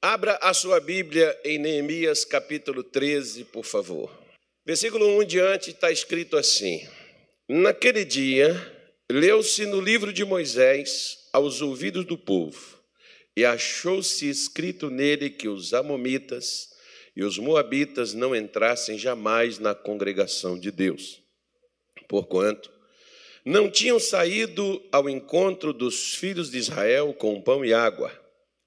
Abra a sua Bíblia em Neemias capítulo 13, por favor. Versículo 1 em diante está escrito assim: Naquele dia, leu-se no livro de Moisés aos ouvidos do povo, e achou-se escrito nele que os Amomitas e os Moabitas não entrassem jamais na congregação de Deus, porquanto não tinham saído ao encontro dos filhos de Israel com pão e água.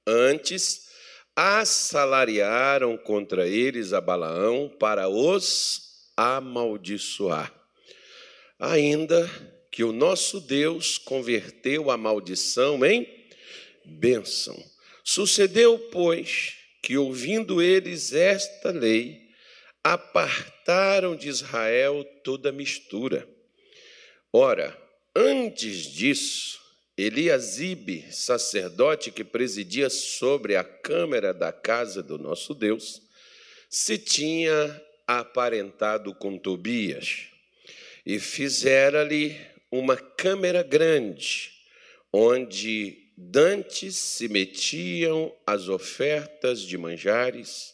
Antes, assalariaram contra eles a Balaão para os amaldiçoar. Ainda que o nosso Deus converteu a maldição em bênção. Sucedeu, pois, que ouvindo eles esta lei, apartaram de Israel toda mistura Ora, antes disso, Eliasibe, sacerdote que presidia sobre a câmara da casa do nosso Deus, se tinha aparentado com Tobias e fizera-lhe uma câmara grande, onde dantes se metiam as ofertas de manjares,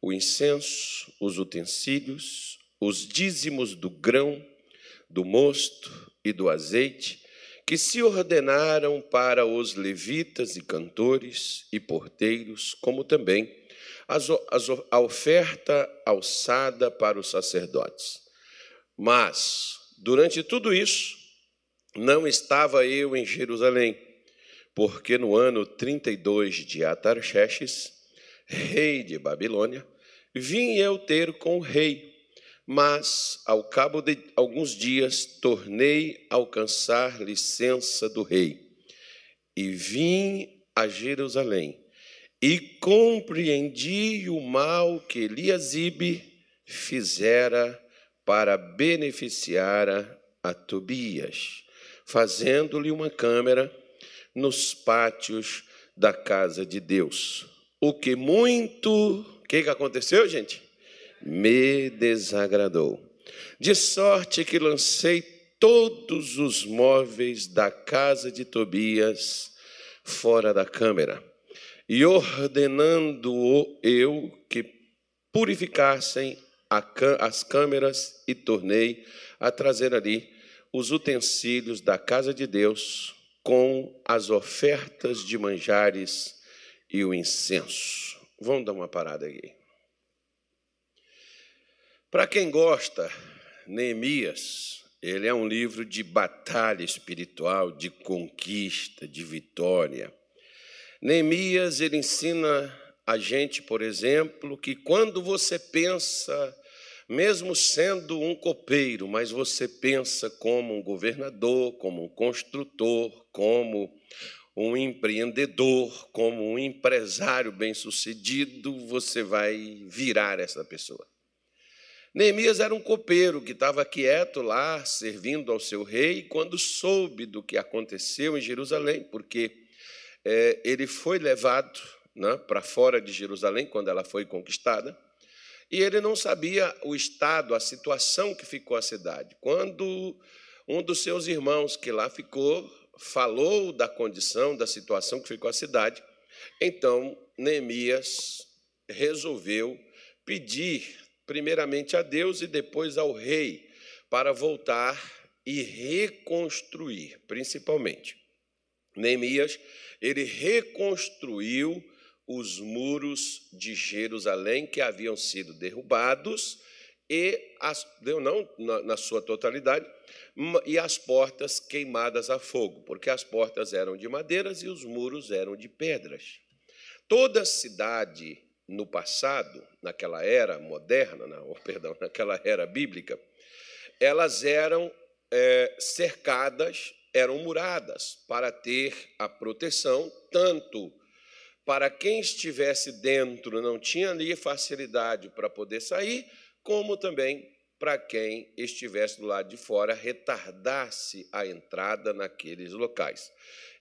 o incenso, os utensílios, os dízimos do grão, do mosto e do azeite, que se ordenaram para os levitas e cantores e porteiros, como também a oferta alçada para os sacerdotes. Mas, durante tudo isso, não estava eu em Jerusalém, porque no ano 32 de Atarxerxes, rei de Babilônia, vim eu ter com o rei mas, ao cabo de alguns dias, tornei a alcançar licença do rei e vim a Jerusalém e compreendi o mal que Eliasibe fizera para beneficiar a Tobias, fazendo-lhe uma câmara nos pátios da casa de Deus. O que muito. O que, que aconteceu, gente? Me desagradou. De sorte que lancei todos os móveis da casa de Tobias fora da câmara, e ordenando-o eu que purificassem as câmeras, e tornei a trazer ali os utensílios da casa de Deus com as ofertas de manjares e o incenso. Vamos dar uma parada aqui. Para quem gosta, Neemias, ele é um livro de batalha espiritual, de conquista, de vitória. Neemias, ele ensina a gente, por exemplo, que quando você pensa, mesmo sendo um copeiro, mas você pensa como um governador, como um construtor, como um empreendedor, como um empresário bem-sucedido, você vai virar essa pessoa. Neemias era um copeiro que estava quieto lá, servindo ao seu rei, quando soube do que aconteceu em Jerusalém, porque é, ele foi levado né, para fora de Jerusalém quando ela foi conquistada, e ele não sabia o estado, a situação que ficou a cidade. Quando um dos seus irmãos que lá ficou falou da condição, da situação que ficou a cidade, então Neemias resolveu pedir primeiramente a Deus e depois ao rei, para voltar e reconstruir, principalmente. Neemias, ele reconstruiu os muros de Jerusalém que haviam sido derrubados e as, não na, na sua totalidade e as portas queimadas a fogo, porque as portas eram de madeiras e os muros eram de pedras. Toda cidade no passado, naquela era moderna, não, perdão, naquela era bíblica, elas eram é, cercadas, eram muradas para ter a proteção, tanto para quem estivesse dentro não tinha ali facilidade para poder sair, como também para quem estivesse do lado de fora retardasse a entrada naqueles locais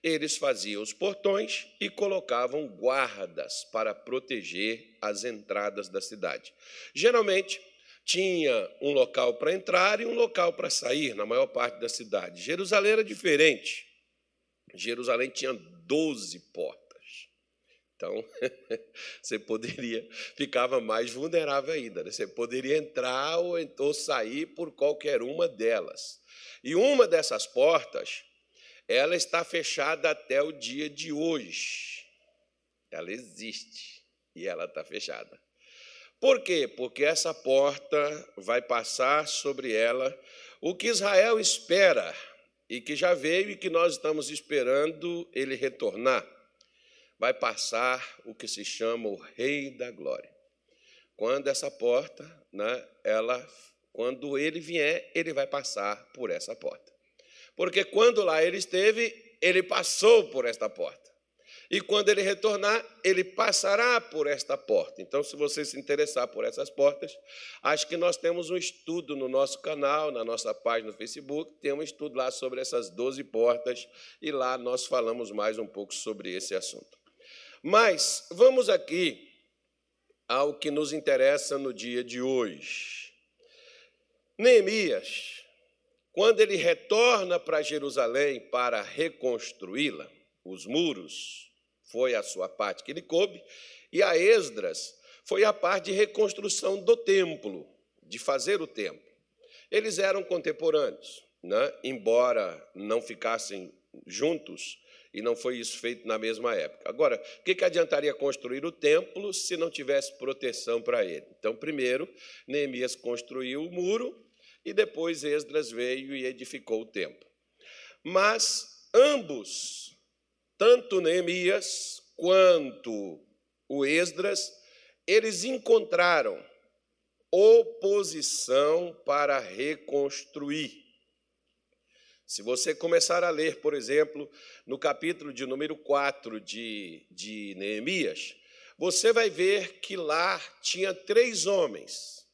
eles faziam os portões e colocavam guardas para proteger as entradas da cidade. Geralmente, tinha um local para entrar e um local para sair, na maior parte da cidade. Jerusalém era diferente. Jerusalém tinha 12 portas. Então, você poderia, ficava mais vulnerável ainda. Né? Você poderia entrar ou, ou sair por qualquer uma delas. E uma dessas portas, ela está fechada até o dia de hoje. Ela existe e ela está fechada. Por quê? Porque essa porta vai passar sobre ela o que Israel espera e que já veio e que nós estamos esperando ele retornar vai passar o que se chama o Rei da Glória. Quando essa porta, né, ela, quando ele vier, ele vai passar por essa porta. Porque quando lá ele esteve, ele passou por esta porta. E quando ele retornar, ele passará por esta porta. Então, se você se interessar por essas portas, acho que nós temos um estudo no nosso canal, na nossa página no Facebook, tem um estudo lá sobre essas 12 portas, e lá nós falamos mais um pouco sobre esse assunto. Mas vamos aqui ao que nos interessa no dia de hoje. Neemias, quando ele retorna para Jerusalém para reconstruí-la, os muros foi a sua parte que lhe coube, e a Esdras foi a parte de reconstrução do templo, de fazer o templo. Eles eram contemporâneos, né? embora não ficassem juntos, e não foi isso feito na mesma época. Agora, o que, que adiantaria construir o templo se não tivesse proteção para ele? Então, primeiro, Neemias construiu o muro e depois Esdras veio e edificou o templo. Mas ambos, tanto Neemias quanto o Esdras, eles encontraram oposição para reconstruir. Se você começar a ler, por exemplo, no capítulo de número 4 de, de Neemias, você vai ver que lá tinha três homens.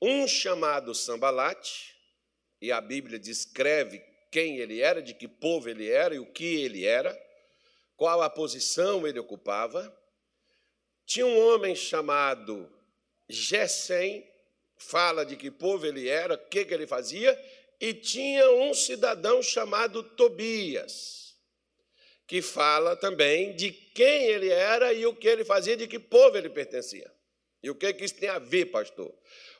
Um chamado Sambalate, e a Bíblia descreve quem ele era, de que povo ele era e o que ele era, qual a posição ele ocupava. Tinha um homem chamado Gesem, fala de que povo ele era, o que, que ele fazia, e tinha um cidadão chamado Tobias, que fala também de quem ele era e o que ele fazia, de que povo ele pertencia. E o que, que isso tem a ver, pastor?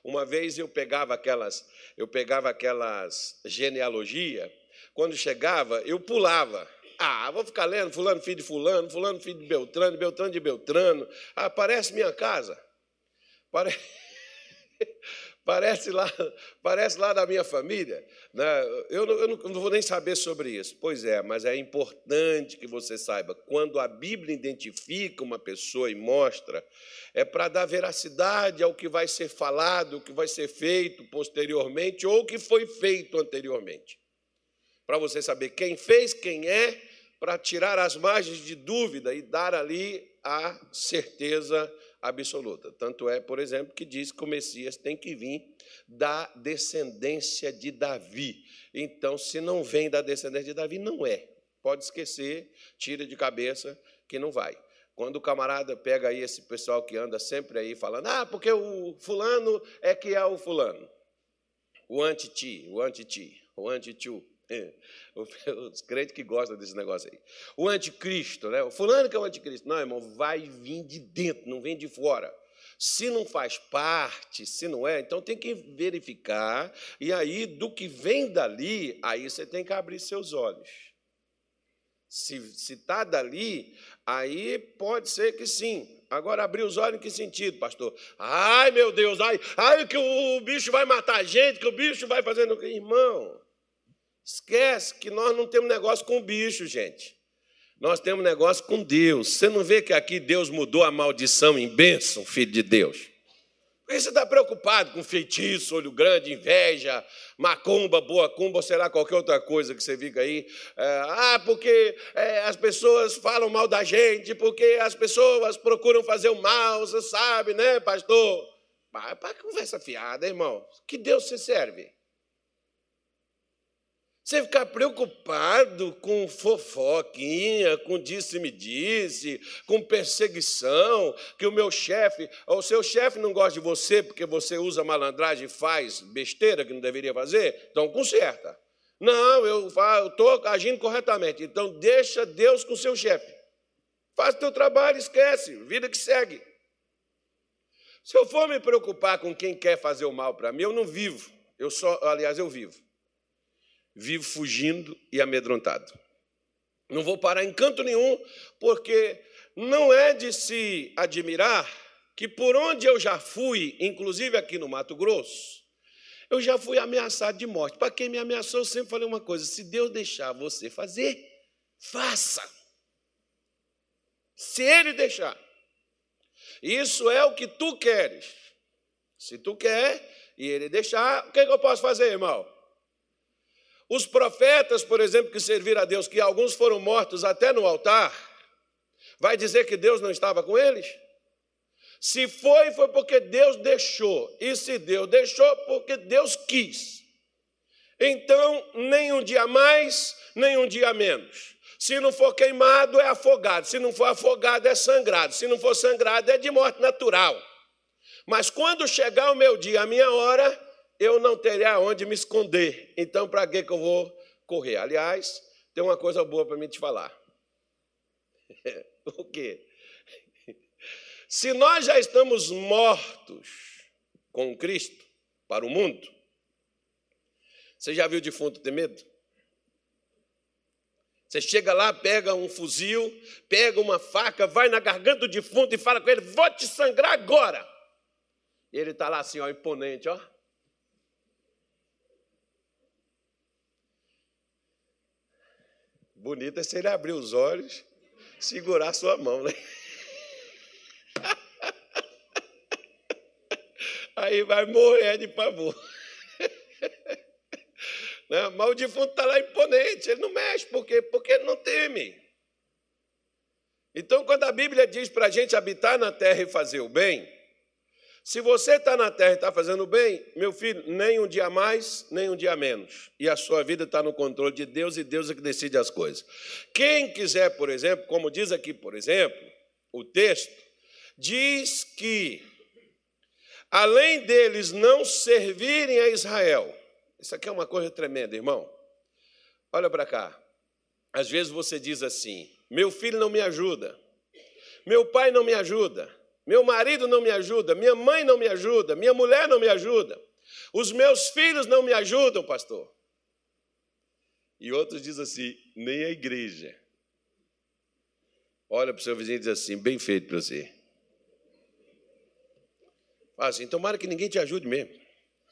Uma vez eu pegava aquelas, eu pegava aquelas genealogia, quando chegava, eu pulava. Ah, vou ficar lendo fulano filho de fulano, fulano filho de Beltrano, Beltrano de Beltrano. Ah, parece minha casa. Parece Parece lá, parece lá da minha família. Né? Eu, não, eu não vou nem saber sobre isso. Pois é, mas é importante que você saiba, quando a Bíblia identifica uma pessoa e mostra, é para dar veracidade ao que vai ser falado, o que vai ser feito posteriormente ou o que foi feito anteriormente. Para você saber quem fez, quem é, para tirar as margens de dúvida e dar ali a certeza absoluta. Tanto é, por exemplo, que diz que o Messias tem que vir da descendência de Davi. Então, se não vem da descendência de Davi, não é. Pode esquecer, tira de cabeça que não vai. Quando o camarada pega aí esse pessoal que anda sempre aí falando, ah, porque o fulano é que é o fulano. O anti-ti, o anti-ti, o anti-tu. Os crentes que gostam desse negócio aí. O anticristo, né? O fulano que é o anticristo. Não, irmão, vai vir de dentro, não vem de fora. Se não faz parte, se não é, então tem que verificar. E aí, do que vem dali, aí você tem que abrir seus olhos. Se está dali, aí pode ser que sim. Agora, abrir os olhos em que sentido, pastor? Ai, meu Deus, ai, ai que o bicho vai matar a gente, que o bicho vai fazendo. Irmão, Esquece que nós não temos negócio com bicho, gente. Nós temos negócio com Deus. Você não vê que aqui Deus mudou a maldição em bênção, filho de Deus? Por que você está preocupado com feitiço, olho grande, inveja, macumba, boa cumba, ou sei lá, qualquer outra coisa que você fica aí? É, ah, porque é, as pessoas falam mal da gente, porque as pessoas procuram fazer o mal, você sabe, né, pastor? Para conversa fiada, irmão. Que Deus se serve? Você ficar preocupado com fofoquinha, com disse-me disse, com perseguição, que o meu chefe, o seu chefe não gosta de você porque você usa malandragem e faz besteira que não deveria fazer, então conserta. Não, eu estou agindo corretamente. Então deixa Deus com o seu chefe. Faz o teu trabalho, esquece, vida que segue. Se eu for me preocupar com quem quer fazer o mal para mim, eu não vivo. Eu só, aliás, eu vivo. Vivo fugindo e amedrontado. Não vou parar em canto nenhum, porque não é de se admirar que por onde eu já fui, inclusive aqui no Mato Grosso, eu já fui ameaçado de morte. Para quem me ameaçou, eu sempre falei uma coisa: se Deus deixar você fazer, faça. Se Ele deixar. Isso é o que tu queres. Se tu quer e Ele deixar, o que, é que eu posso fazer, irmão? Os profetas, por exemplo, que serviram a Deus, que alguns foram mortos até no altar, vai dizer que Deus não estava com eles? Se foi, foi porque Deus deixou. E se Deus deixou, porque Deus quis. Então, nem um dia mais, nem um dia menos. Se não for queimado, é afogado. Se não for afogado, é sangrado. Se não for sangrado, é de morte natural. Mas quando chegar o meu dia, a minha hora, eu não terei aonde me esconder. Então, para que, que eu vou correr? Aliás, tem uma coisa boa para mim te falar. o quê? Se nós já estamos mortos com Cristo para o mundo, você já viu defunto ter medo? Você chega lá, pega um fuzil, pega uma faca, vai na garganta do defunto e fala com ele: Vou te sangrar agora. E ele está lá assim, ó, imponente, ó. Bonito é se ele abrir os olhos, segurar sua mão, né? Aí vai morrer de pavor. Né? Mas o defunto está lá imponente, ele não mexe, por quê? Porque ele não teme. Então, quando a Bíblia diz para a gente habitar na terra e fazer o bem, se você está na terra e está fazendo bem, meu filho, nem um dia mais, nem um dia menos. E a sua vida está no controle de Deus e Deus é que decide as coisas. Quem quiser, por exemplo, como diz aqui, por exemplo, o texto, diz que, além deles não servirem a Israel, isso aqui é uma coisa tremenda, irmão. Olha para cá. Às vezes você diz assim: meu filho não me ajuda, meu pai não me ajuda, meu marido não me ajuda, minha mãe não me ajuda, minha mulher não me ajuda, os meus filhos não me ajudam, pastor. E outros dizem assim: nem a igreja. Olha para o seu vizinho e diz assim: bem feito para você. Fala assim: tomara que ninguém te ajude mesmo.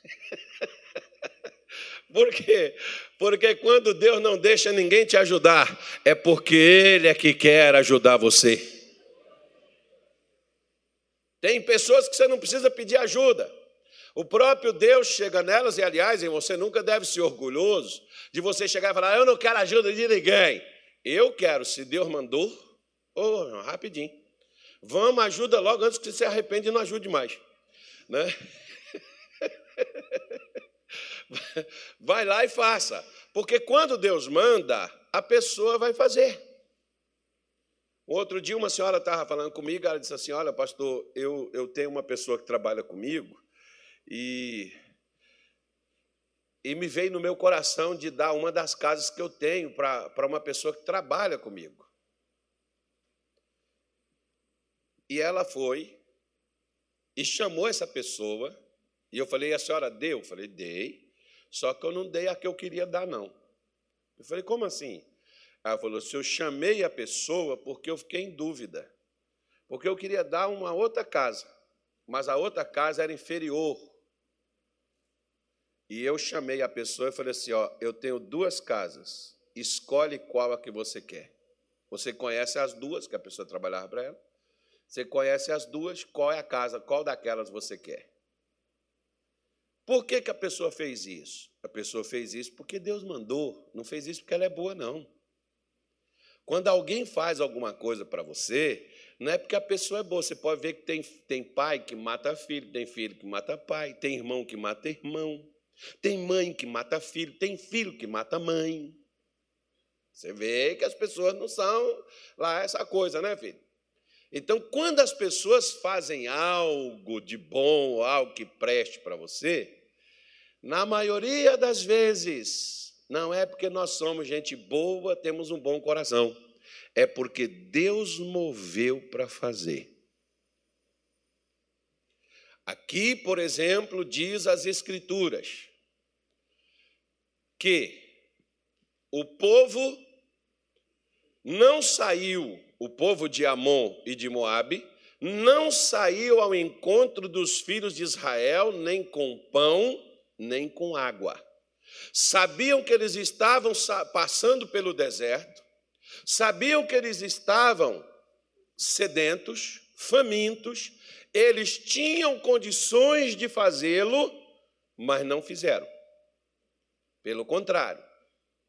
Por quê? Porque quando Deus não deixa ninguém te ajudar, é porque Ele é que quer ajudar você. Tem pessoas que você não precisa pedir ajuda. O próprio Deus chega nelas, e aliás, você nunca deve ser orgulhoso de você chegar e falar: Eu não quero ajuda de ninguém. Eu quero, se Deus mandou, oh, rapidinho. Vamos, ajuda logo antes que você se arrepende e não ajude mais. Né? Vai lá e faça. Porque quando Deus manda, a pessoa vai fazer. Outro dia, uma senhora estava falando comigo, ela disse assim: Olha, pastor, eu, eu tenho uma pessoa que trabalha comigo e, e me veio no meu coração de dar uma das casas que eu tenho para uma pessoa que trabalha comigo. E ela foi e chamou essa pessoa, e eu falei: A senhora deu? Eu falei: Dei, só que eu não dei a que eu queria dar, não. Eu falei: Como assim? Ela falou assim: Eu chamei a pessoa porque eu fiquei em dúvida. Porque eu queria dar uma outra casa, mas a outra casa era inferior. E eu chamei a pessoa e falei assim: Ó, eu tenho duas casas, escolhe qual a que você quer. Você conhece as duas, que a pessoa trabalhava para ela. Você conhece as duas, qual é a casa, qual daquelas você quer? Por que, que a pessoa fez isso? A pessoa fez isso porque Deus mandou, não fez isso porque ela é boa, não. Quando alguém faz alguma coisa para você, não é porque a pessoa é boa. Você pode ver que tem, tem pai que mata filho, tem filho que mata pai, tem irmão que mata irmão, tem mãe que mata filho, tem filho que mata mãe. Você vê que as pessoas não são lá essa coisa, né, filho? Então, quando as pessoas fazem algo de bom, algo que preste para você, na maioria das vezes, não é porque nós somos gente boa, temos um bom coração. é porque Deus moveu para fazer. Aqui, por exemplo, diz as Escrituras que o povo não saiu, o povo de Amon e de Moabe, não saiu ao encontro dos filhos de Israel nem com pão, nem com água. Sabiam que eles estavam passando pelo deserto, sabiam que eles estavam sedentos, famintos, eles tinham condições de fazê-lo, mas não fizeram. Pelo contrário,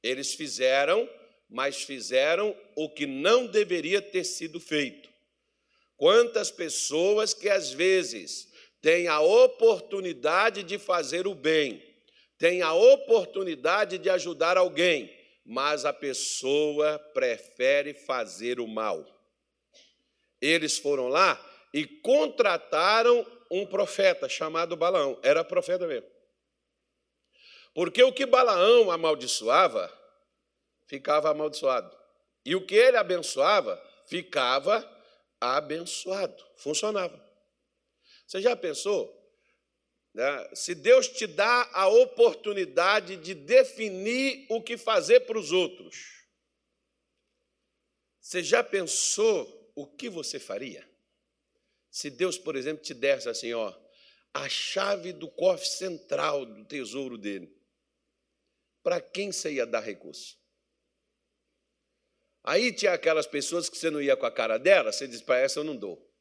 eles fizeram, mas fizeram o que não deveria ter sido feito. Quantas pessoas que às vezes têm a oportunidade de fazer o bem, têm a oportunidade de ajudar alguém, mas a pessoa prefere fazer o mal. Eles foram lá e contrataram um profeta chamado Balaão, era profeta mesmo. Porque o que Balaão amaldiçoava, ficava amaldiçoado. E o que ele abençoava, ficava abençoado. Funcionava. Você já pensou? Né? Se Deus te dá a oportunidade de definir o que fazer para os outros, você já pensou o que você faria? Se Deus, por exemplo, te desse assim, ó, a chave do cofre central do tesouro dele, para quem você ia dar recurso? Aí tinha aquelas pessoas que você não ia com a cara dela, você diz para essa eu não dou.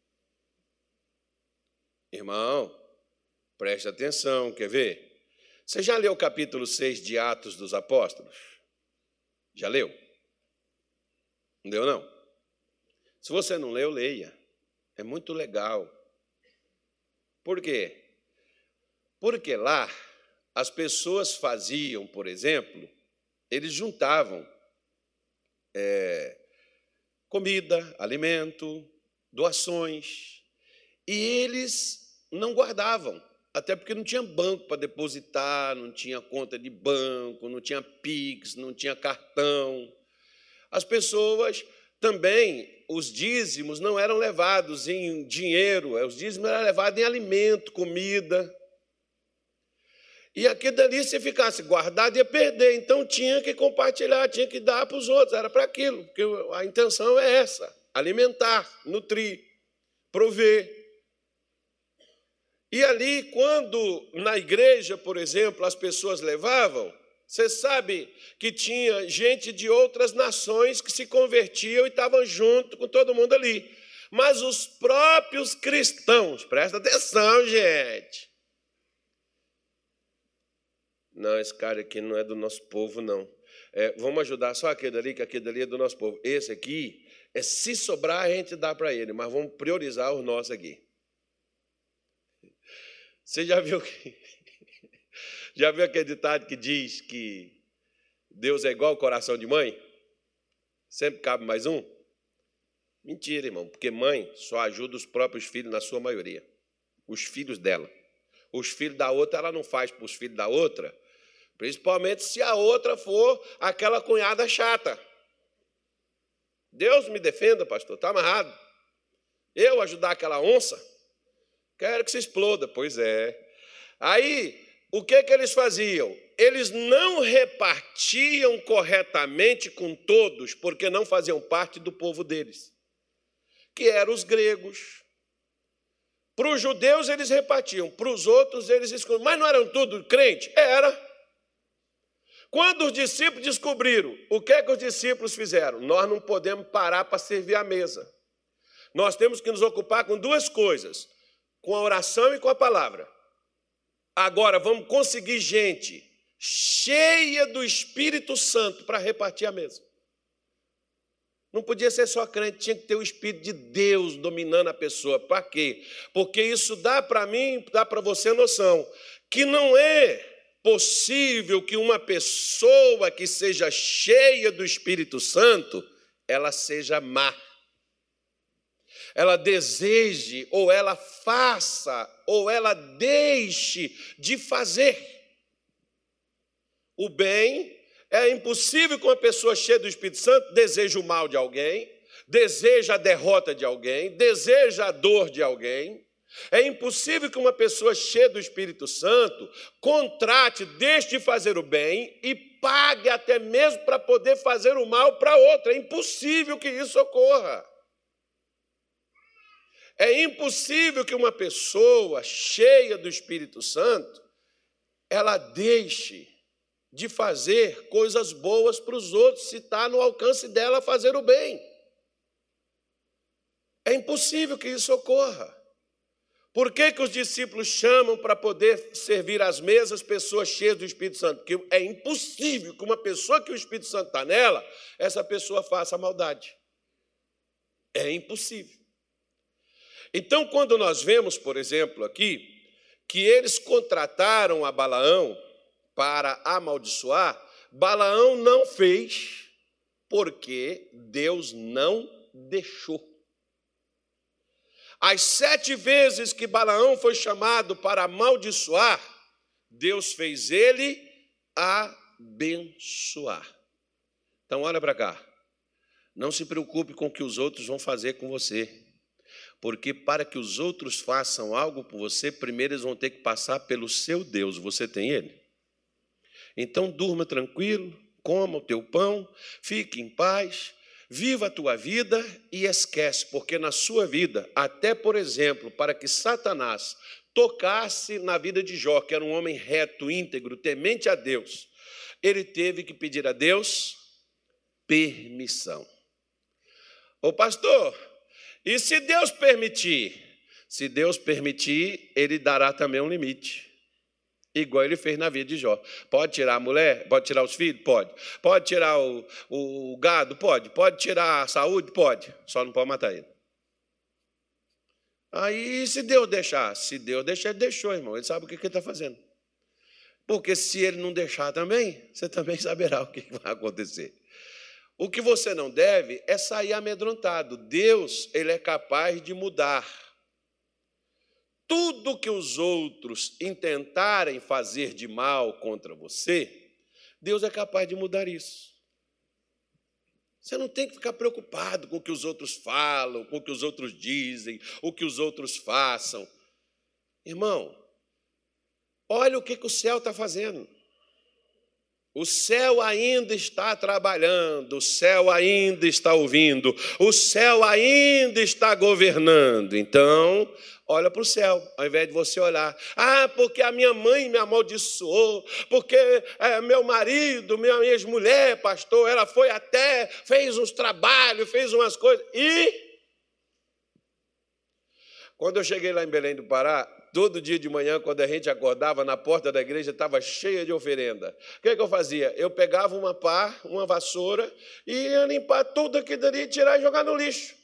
Irmão, preste atenção, quer ver? Você já leu o capítulo 6 de Atos dos Apóstolos? Já leu? Não deu, não? Se você não leu, leia. É muito legal. Por quê? Porque lá as pessoas faziam, por exemplo, eles juntavam é, comida, alimento, doações, e eles não guardavam, até porque não tinha banco para depositar, não tinha conta de banco, não tinha Pix, não tinha cartão. As pessoas também, os dízimos não eram levados em dinheiro, os dízimos eram levados em alimento, comida. E aquilo dali, se ficasse guardado, ia perder. Então tinha que compartilhar, tinha que dar para os outros. Era para aquilo, porque a intenção é essa: alimentar, nutrir, prover. E ali, quando na igreja, por exemplo, as pessoas levavam, você sabe que tinha gente de outras nações que se convertiam e estavam junto com todo mundo ali. Mas os próprios cristãos, presta atenção, gente, não, esse cara aqui não é do nosso povo, não. É, vamos ajudar só aquele ali, que aquele ali é do nosso povo. Esse aqui, é se sobrar, a gente dá para ele, mas vamos priorizar os nossos aqui. Você já viu que. Já viu aquele ditado que diz que Deus é igual ao coração de mãe? Sempre cabe mais um? Mentira, irmão, porque mãe só ajuda os próprios filhos na sua maioria. Os filhos dela. Os filhos da outra, ela não faz para os filhos da outra, Principalmente se a outra for aquela cunhada chata. Deus me defenda, pastor, está amarrado. Eu ajudar aquela onça? Quero que se exploda. Pois é. Aí, o que, que eles faziam? Eles não repartiam corretamente com todos, porque não faziam parte do povo deles, que eram os gregos. Para os judeus eles repartiam, para os outros eles escondiam. Mas não eram tudo crente? Era. Quando os discípulos descobriram, o que que os discípulos fizeram? Nós não podemos parar para servir a mesa. Nós temos que nos ocupar com duas coisas: com a oração e com a palavra. Agora vamos conseguir gente cheia do Espírito Santo para repartir a mesa. Não podia ser só crente, tinha que ter o Espírito de Deus dominando a pessoa. Para quê? Porque isso dá para mim, dá para você noção que não é possível que uma pessoa que seja cheia do Espírito Santo, ela seja má. Ela deseje, ou ela faça, ou ela deixe de fazer. O bem é impossível que uma pessoa cheia do Espírito Santo deseje o mal de alguém, deseja a derrota de alguém, deseja a dor de alguém. É impossível que uma pessoa cheia do Espírito Santo contrate, deixe de fazer o bem e pague até mesmo para poder fazer o mal para outra. É impossível que isso ocorra. É impossível que uma pessoa cheia do Espírito Santo ela deixe de fazer coisas boas para os outros se está no alcance dela fazer o bem. É impossível que isso ocorra. Por que, que os discípulos chamam para poder servir às mesas pessoas cheias do Espírito Santo? Porque é impossível que uma pessoa que o Espírito Santo está nela, essa pessoa faça maldade. É impossível. Então, quando nós vemos, por exemplo, aqui, que eles contrataram a Balaão para amaldiçoar, Balaão não fez porque Deus não deixou. As sete vezes que Balaão foi chamado para amaldiçoar, Deus fez ele abençoar. Então, olha para cá. Não se preocupe com o que os outros vão fazer com você. Porque para que os outros façam algo por você, primeiro eles vão ter que passar pelo seu Deus. Você tem ele? Então durma tranquilo, coma o teu pão, fique em paz, viva a tua vida e esquece, porque na sua vida, até por exemplo, para que Satanás tocasse na vida de Jó, que era um homem reto, íntegro, temente a Deus, ele teve que pedir a Deus permissão. Ô pastor, e se Deus permitir? Se Deus permitir, ele dará também um limite. Igual ele fez na vida de Jó. Pode tirar a mulher? Pode tirar os filhos? Pode. Pode tirar o, o gado? Pode. Pode tirar a saúde? Pode. Só não pode matar ele. Aí, se Deus deixar, se Deus deixar, ele deixou, irmão. Ele sabe o que ele está fazendo. Porque se ele não deixar também, você também saberá o que vai acontecer. O que você não deve é sair amedrontado. Deus, ele é capaz de mudar. Tudo que os outros intentarem fazer de mal contra você, Deus é capaz de mudar isso. Você não tem que ficar preocupado com o que os outros falam, com o que os outros dizem, o que os outros façam. Irmão, olha o que, que o céu está fazendo. O céu ainda está trabalhando, o céu ainda está ouvindo, o céu ainda está governando. Então, olha para o céu, ao invés de você olhar, ah, porque a minha mãe me amaldiçoou, porque é, meu marido, minha ex-mulher, pastor, ela foi até, fez uns trabalhos, fez umas coisas, e. Quando eu cheguei lá em Belém do Pará, todo dia de manhã, quando a gente acordava, na porta da igreja estava cheia de oferenda. O que, é que eu fazia? Eu pegava uma pá, uma vassoura, e ia limpar tudo aquilo dali, tirar e jogar no lixo.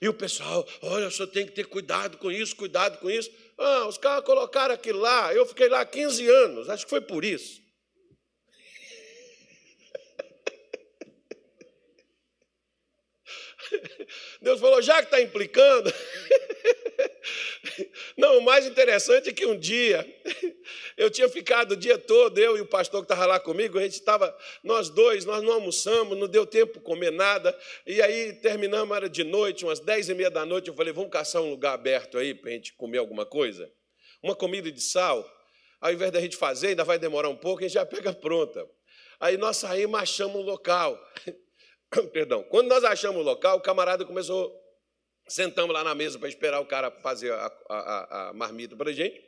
E o pessoal, olha, senhor tem que ter cuidado com isso, cuidado com isso. Ah, os caras colocaram aquilo lá, eu fiquei lá 15 anos, acho que foi por isso. Deus falou, já que está implicando. Não, o mais interessante é que um dia, eu tinha ficado o dia todo, eu e o pastor que estava lá comigo, a gente estava, nós dois, nós não almoçamos, não deu tempo comer nada, e aí terminamos, era de noite, umas dez e meia da noite, eu falei, vamos caçar um lugar aberto aí para a gente comer alguma coisa? Uma comida de sal, ao invés da gente fazer, ainda vai demorar um pouco, a gente já pega pronta. Aí nós saímos, achamos um local. Perdão. Quando nós achamos o local, o camarada começou. Sentamos lá na mesa para esperar o cara fazer a, a, a marmita para a gente.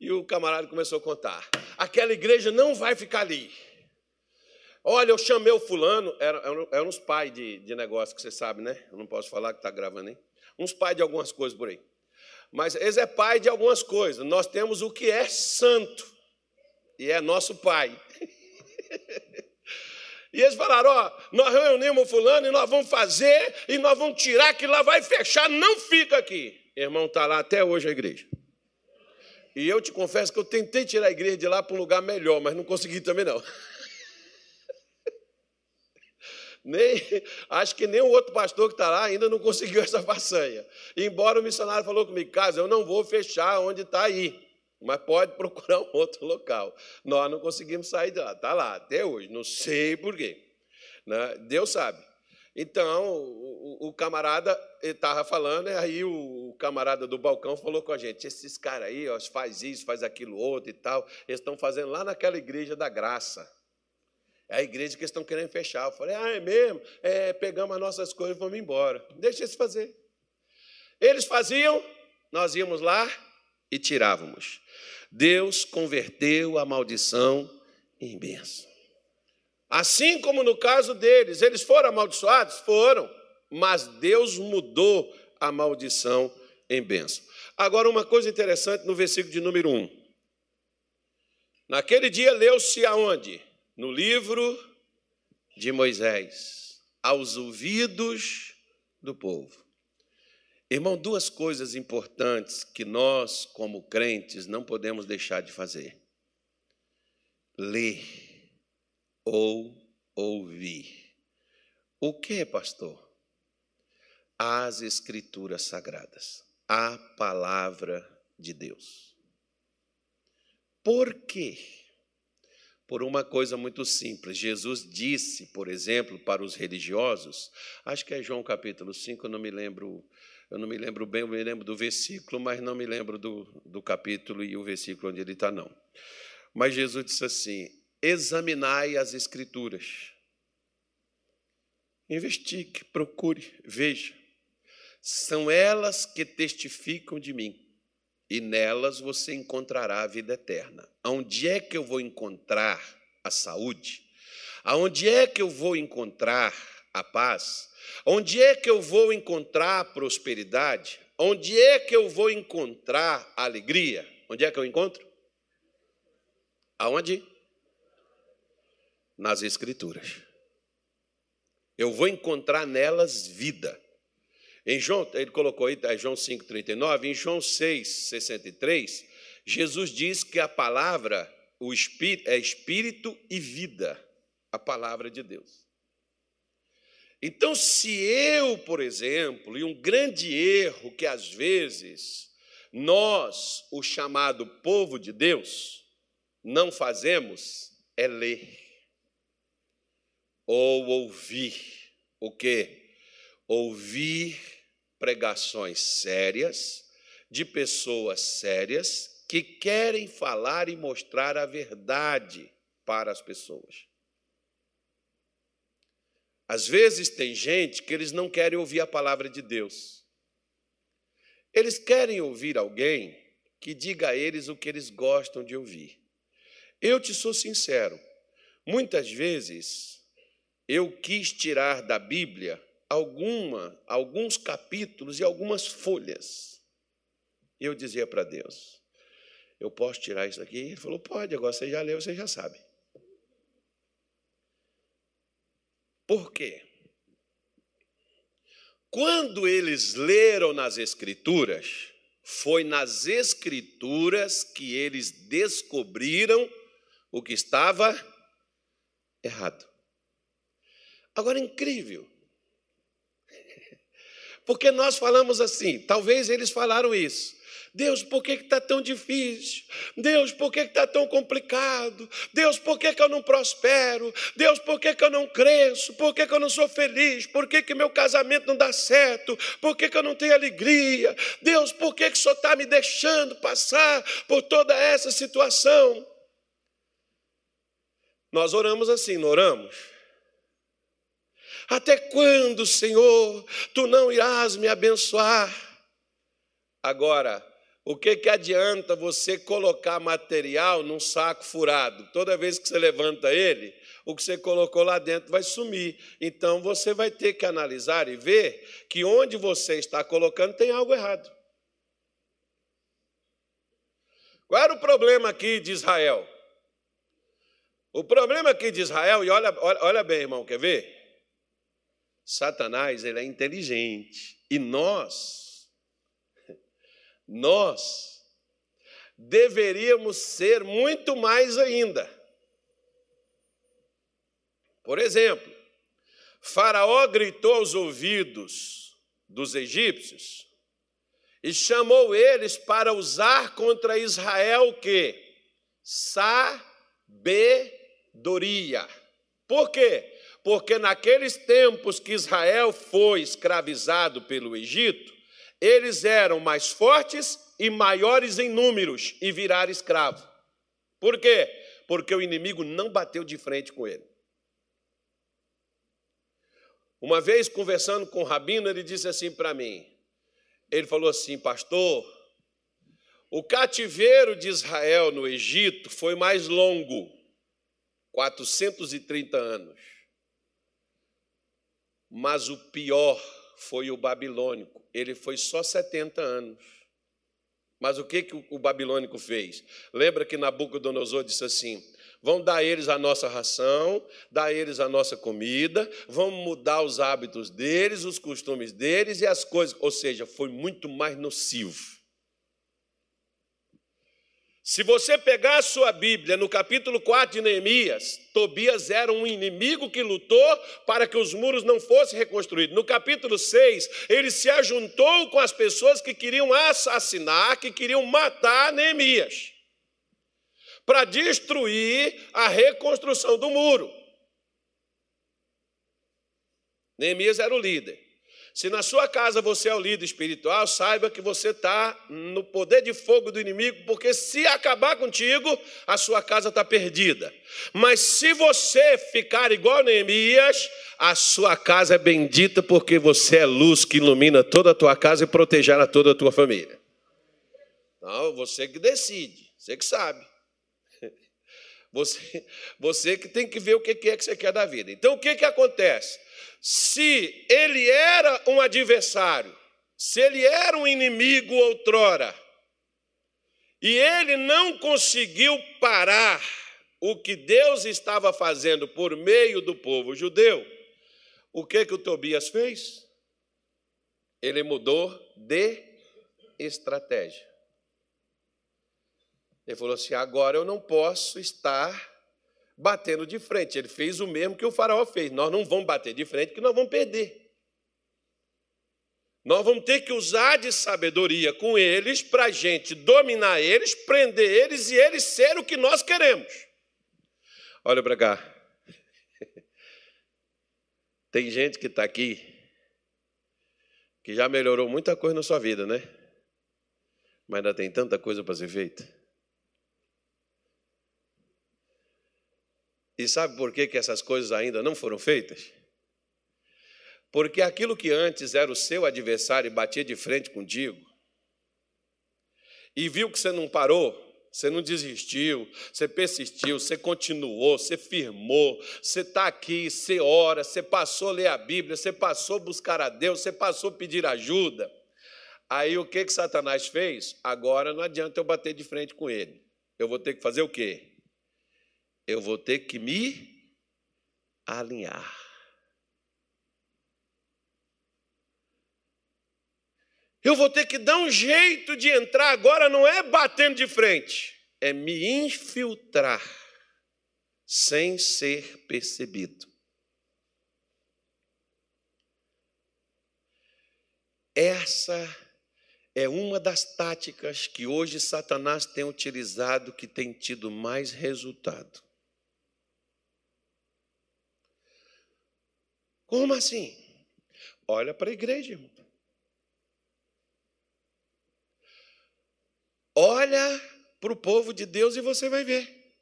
E o camarada começou a contar: aquela igreja não vai ficar ali. Olha, eu chamei o fulano, eram, eram, eram uns pais de, de negócio que você sabe, né? Eu não posso falar que está gravando, hein? Uns pais de algumas coisas por aí. Mas eles é pai de algumas coisas. Nós temos o que é santo, e é nosso pai. E eles falaram: Ó, nós reunimos o fulano e nós vamos fazer, e nós vamos tirar, que lá vai fechar, não fica aqui. Irmão, está lá até hoje a igreja. E eu te confesso que eu tentei tirar a igreja de lá para um lugar melhor, mas não consegui também não. Nem, acho que nem o outro pastor que está lá ainda não conseguiu essa façanha. Embora o missionário falou comigo, casa, eu não vou fechar onde está aí mas pode procurar um outro local. Nós não conseguimos sair de lá, está lá até hoje, não sei porquê. Né? Deus sabe. Então, o, camarada estava falando, e aí o, camarada do balcão falou com a gente: esses caras aí, ó, faz isso, faz aquilo outro e tal, eles estão fazendo lá naquela igreja da graça. É a igreja que estão querendo fechar. Eu falei: ah, é mesmo? É, pegamos as nossas coisas e vamos embora. Deixa eles fazer. Eles faziam, nós íamos lá e tirávamos. Deus converteu a maldição em bênção. Assim como no caso deles, eles foram amaldiçoados? Foram, mas Deus mudou a maldição em bênção. Agora, uma coisa interessante no versículo de número 1. Naquele dia leu-se aonde? No livro de Moisés, aos ouvidos do povo. Irmão, duas coisas importantes que nós, como crentes, não podemos deixar de fazer: ler ou ouvir. O que, pastor? As Escrituras Sagradas, a palavra de Deus. Por quê? Por uma coisa muito simples. Jesus disse, por exemplo, para os religiosos, acho que é João capítulo 5, eu não me lembro, eu não me lembro bem, eu me lembro do versículo, mas não me lembro do, do capítulo e o versículo onde ele está, não. Mas Jesus disse assim: examinai as Escrituras. Investigue, procure, veja. São elas que testificam de mim, e nelas você encontrará a vida eterna. Onde é que eu vou encontrar a saúde? Aonde é que eu vou encontrar a paz? Onde é que eu vou encontrar prosperidade? Onde é que eu vou encontrar alegria? Onde é que eu encontro? Aonde? nas Escrituras. Eu vou encontrar nelas vida. Em João, ele colocou aí, é João 5,39, em João 6, 63, Jesus diz que a palavra, o espírito, é espírito e vida, a palavra de Deus. Então, se eu, por exemplo, e um grande erro que às vezes nós, o chamado povo de Deus, não fazemos, é ler ou ouvir o que? Ouvir pregações sérias de pessoas sérias que querem falar e mostrar a verdade para as pessoas. Às vezes tem gente que eles não querem ouvir a palavra de Deus. Eles querem ouvir alguém que diga a eles o que eles gostam de ouvir. Eu te sou sincero, muitas vezes eu quis tirar da Bíblia alguma, alguns capítulos e algumas folhas. Eu dizia para Deus: Eu posso tirar isso aqui? Ele falou: Pode, agora você já leu, você já sabe. Por quê? Quando eles leram nas Escrituras, foi nas Escrituras que eles descobriram o que estava errado. Agora, incrível. Porque nós falamos assim, talvez eles falaram isso. Deus, por que está tão difícil? Deus, por que está tão complicado? Deus, por que, que eu não prospero? Deus, por que, que eu não cresço? Por que, que eu não sou feliz? Por que, que meu casamento não dá certo? Por que, que eu não tenho alegria? Deus, por que, que o Senhor está me deixando passar por toda essa situação? Nós oramos assim, não oramos? Até quando, Senhor, tu não irás me abençoar? Agora, o que, que adianta você colocar material num saco furado? Toda vez que você levanta ele, o que você colocou lá dentro vai sumir. Então você vai ter que analisar e ver que onde você está colocando tem algo errado. Qual era o problema aqui de Israel? O problema aqui de Israel, e olha, olha, olha bem, irmão, quer ver? Satanás, ele é inteligente. E nós, nós deveríamos ser muito mais ainda. Por exemplo, Faraó gritou aos ouvidos dos egípcios e chamou eles para usar contra Israel o quê? Sabedoria. Por quê? Porque naqueles tempos que Israel foi escravizado pelo Egito, eles eram mais fortes e maiores em números e viraram escravo. Por quê? Porque o inimigo não bateu de frente com ele. Uma vez conversando com o rabino, ele disse assim para mim: ele falou assim, pastor, o cativeiro de Israel no Egito foi mais longo, 430 anos. Mas o pior foi o babilônico, ele foi só 70 anos. Mas o que, que o babilônico fez? Lembra que Nabucodonosor disse assim: vão dar a eles a nossa ração, dar a eles a nossa comida, vamos mudar os hábitos deles, os costumes deles e as coisas. Ou seja, foi muito mais nocivo. Se você pegar a sua Bíblia no capítulo 4 de Neemias, Tobias era um inimigo que lutou para que os muros não fossem reconstruídos. No capítulo 6, ele se ajuntou com as pessoas que queriam assassinar, que queriam matar Neemias para destruir a reconstrução do muro. Neemias era o líder. Se na sua casa você é o líder espiritual, saiba que você está no poder de fogo do inimigo, porque se acabar contigo, a sua casa está perdida. Mas se você ficar igual Neemias, a sua casa é bendita, porque você é luz que ilumina toda a tua casa e protegerá toda a tua família. Então, você que decide, você que sabe. Você, você que tem que ver o que é que você quer da vida. Então, o que, que acontece? Se ele era um adversário, se ele era um inimigo outrora, e ele não conseguiu parar o que Deus estava fazendo por meio do povo judeu, o que que o Tobias fez? Ele mudou de estratégia. Ele falou assim: agora eu não posso estar batendo de frente. Ele fez o mesmo que o faraó fez. Nós não vamos bater de frente, porque nós vamos perder. Nós vamos ter que usar de sabedoria com eles para a gente dominar eles, prender eles e eles ser o que nós queremos. Olha para cá. Tem gente que está aqui que já melhorou muita coisa na sua vida, né? Mas ainda tem tanta coisa para ser feita. E sabe por que, que essas coisas ainda não foram feitas? Porque aquilo que antes era o seu adversário e batia de frente contigo, e viu que você não parou, você não desistiu, você persistiu, você continuou, você firmou, você está aqui, você ora, você passou a ler a Bíblia, você passou a buscar a Deus, você passou a pedir ajuda. Aí o que, que Satanás fez? Agora não adianta eu bater de frente com ele. Eu vou ter que fazer o quê? Eu vou ter que me alinhar. Eu vou ter que dar um jeito de entrar agora, não é batendo de frente, é me infiltrar sem ser percebido. Essa é uma das táticas que hoje Satanás tem utilizado que tem tido mais resultado. Como assim? Olha para a igreja, irmão. Olha para o povo de Deus e você vai ver.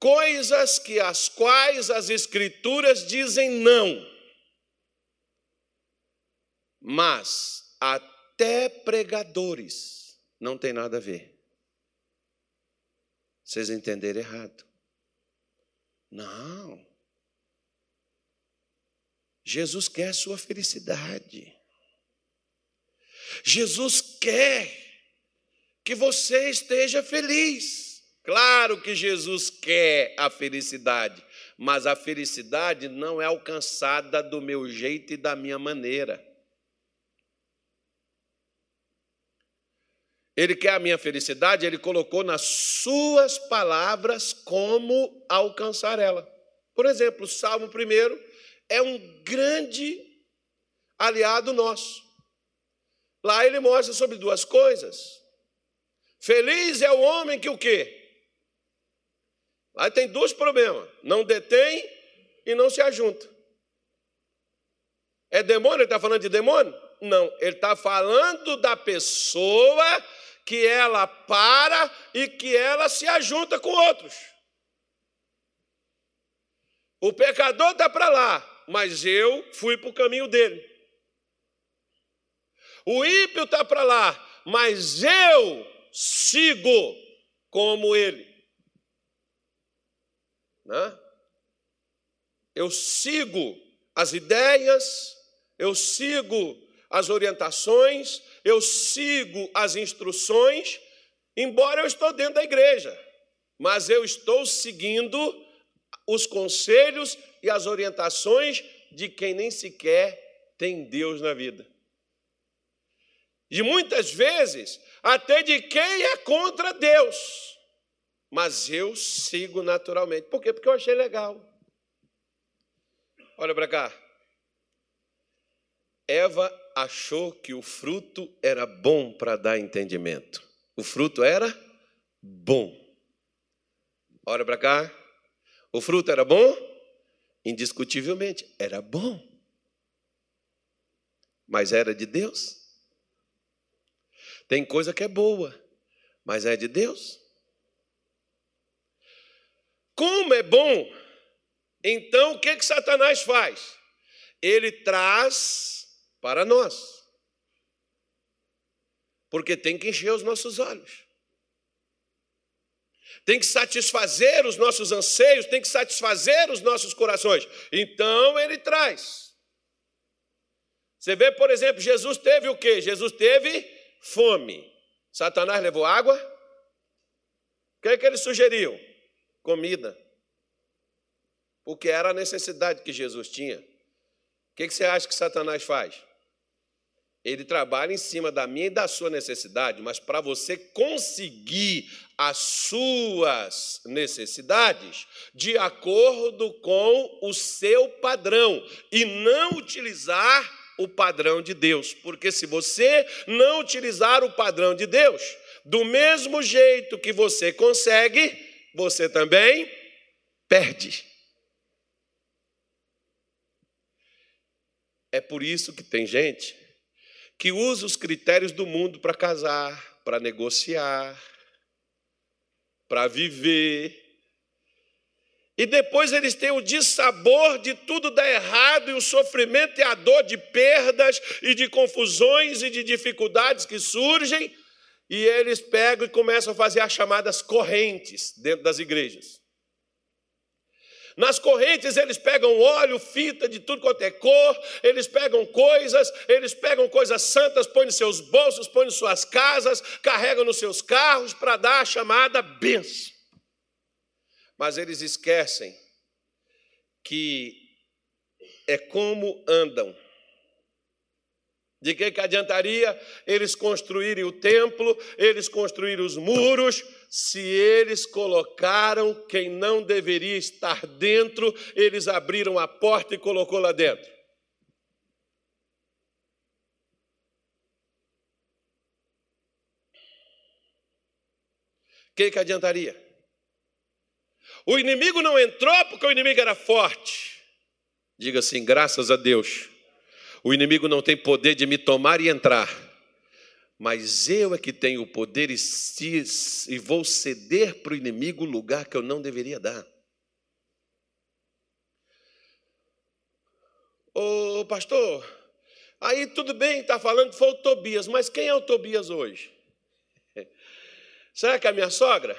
Coisas que as quais as escrituras dizem não. Mas até pregadores não tem nada a ver. Vocês entenderam errado. Não. Jesus quer sua felicidade. Jesus quer que você esteja feliz. Claro que Jesus quer a felicidade, mas a felicidade não é alcançada do meu jeito e da minha maneira. Ele quer a minha felicidade, ele colocou nas suas palavras como alcançar ela. Por exemplo, o Salmo 1 é um grande aliado nosso. Lá ele mostra sobre duas coisas. Feliz é o homem que o quê? Aí tem dois problemas: não detém e não se ajunta. É demônio? Ele está falando de demônio? Não, ele está falando da pessoa que ela para e que ela se ajunta com outros. O pecador está para lá, mas eu fui para o caminho dele. O ímpio está para lá, mas eu sigo como ele. Né? Eu sigo as ideias, eu sigo as orientações, eu sigo as instruções, embora eu estou dentro da igreja, mas eu estou seguindo os conselhos e as orientações de quem nem sequer tem Deus na vida. E muitas vezes, até de quem é contra Deus. Mas eu sigo naturalmente. Por quê? Porque eu achei legal. Olha para cá. Eva achou que o fruto era bom para dar entendimento. O fruto era bom. Olha para cá. O fruto era bom? Indiscutivelmente, era bom. Mas era de Deus? Tem coisa que é boa, mas é de Deus? Como é bom, então o que, que Satanás faz? Ele traz para nós. Porque tem que encher os nossos olhos. Tem que satisfazer os nossos anseios, tem que satisfazer os nossos corações. Então ele traz. Você vê, por exemplo, Jesus teve o quê? Jesus teve fome. Satanás levou água. O que, é que ele sugeriu? comida. Porque era a necessidade que Jesus tinha. O que você acha que Satanás faz? Ele trabalha em cima da minha e da sua necessidade, mas para você conseguir as suas necessidades de acordo com o seu padrão e não utilizar o padrão de Deus. Porque se você não utilizar o padrão de Deus, do mesmo jeito que você consegue, você também perde. É por isso que tem gente que usa os critérios do mundo para casar, para negociar, para viver. E depois eles têm o dissabor de tudo dar errado, e o sofrimento e a dor de perdas e de confusões e de dificuldades que surgem e eles pegam e começam a fazer as chamadas correntes dentro das igrejas. Nas correntes eles pegam óleo, fita de tudo quanto é cor, eles pegam coisas, eles pegam coisas santas, põem nos seus bolsos, põem em suas casas, carregam nos seus carros para dar a chamada benção. Mas eles esquecem que é como andam de que, que adiantaria eles construírem o templo, eles construírem os muros, se eles colocaram quem não deveria estar dentro, eles abriram a porta e colocou lá dentro. O que, que adiantaria? O inimigo não entrou porque o inimigo era forte. Diga assim, graças a Deus o inimigo não tem poder de me tomar e entrar, mas eu é que tenho o poder e, e vou ceder para o inimigo o lugar que eu não deveria dar. Ô pastor, aí tudo bem, está falando que foi o Tobias, mas quem é o Tobias hoje? Será que é a minha sogra?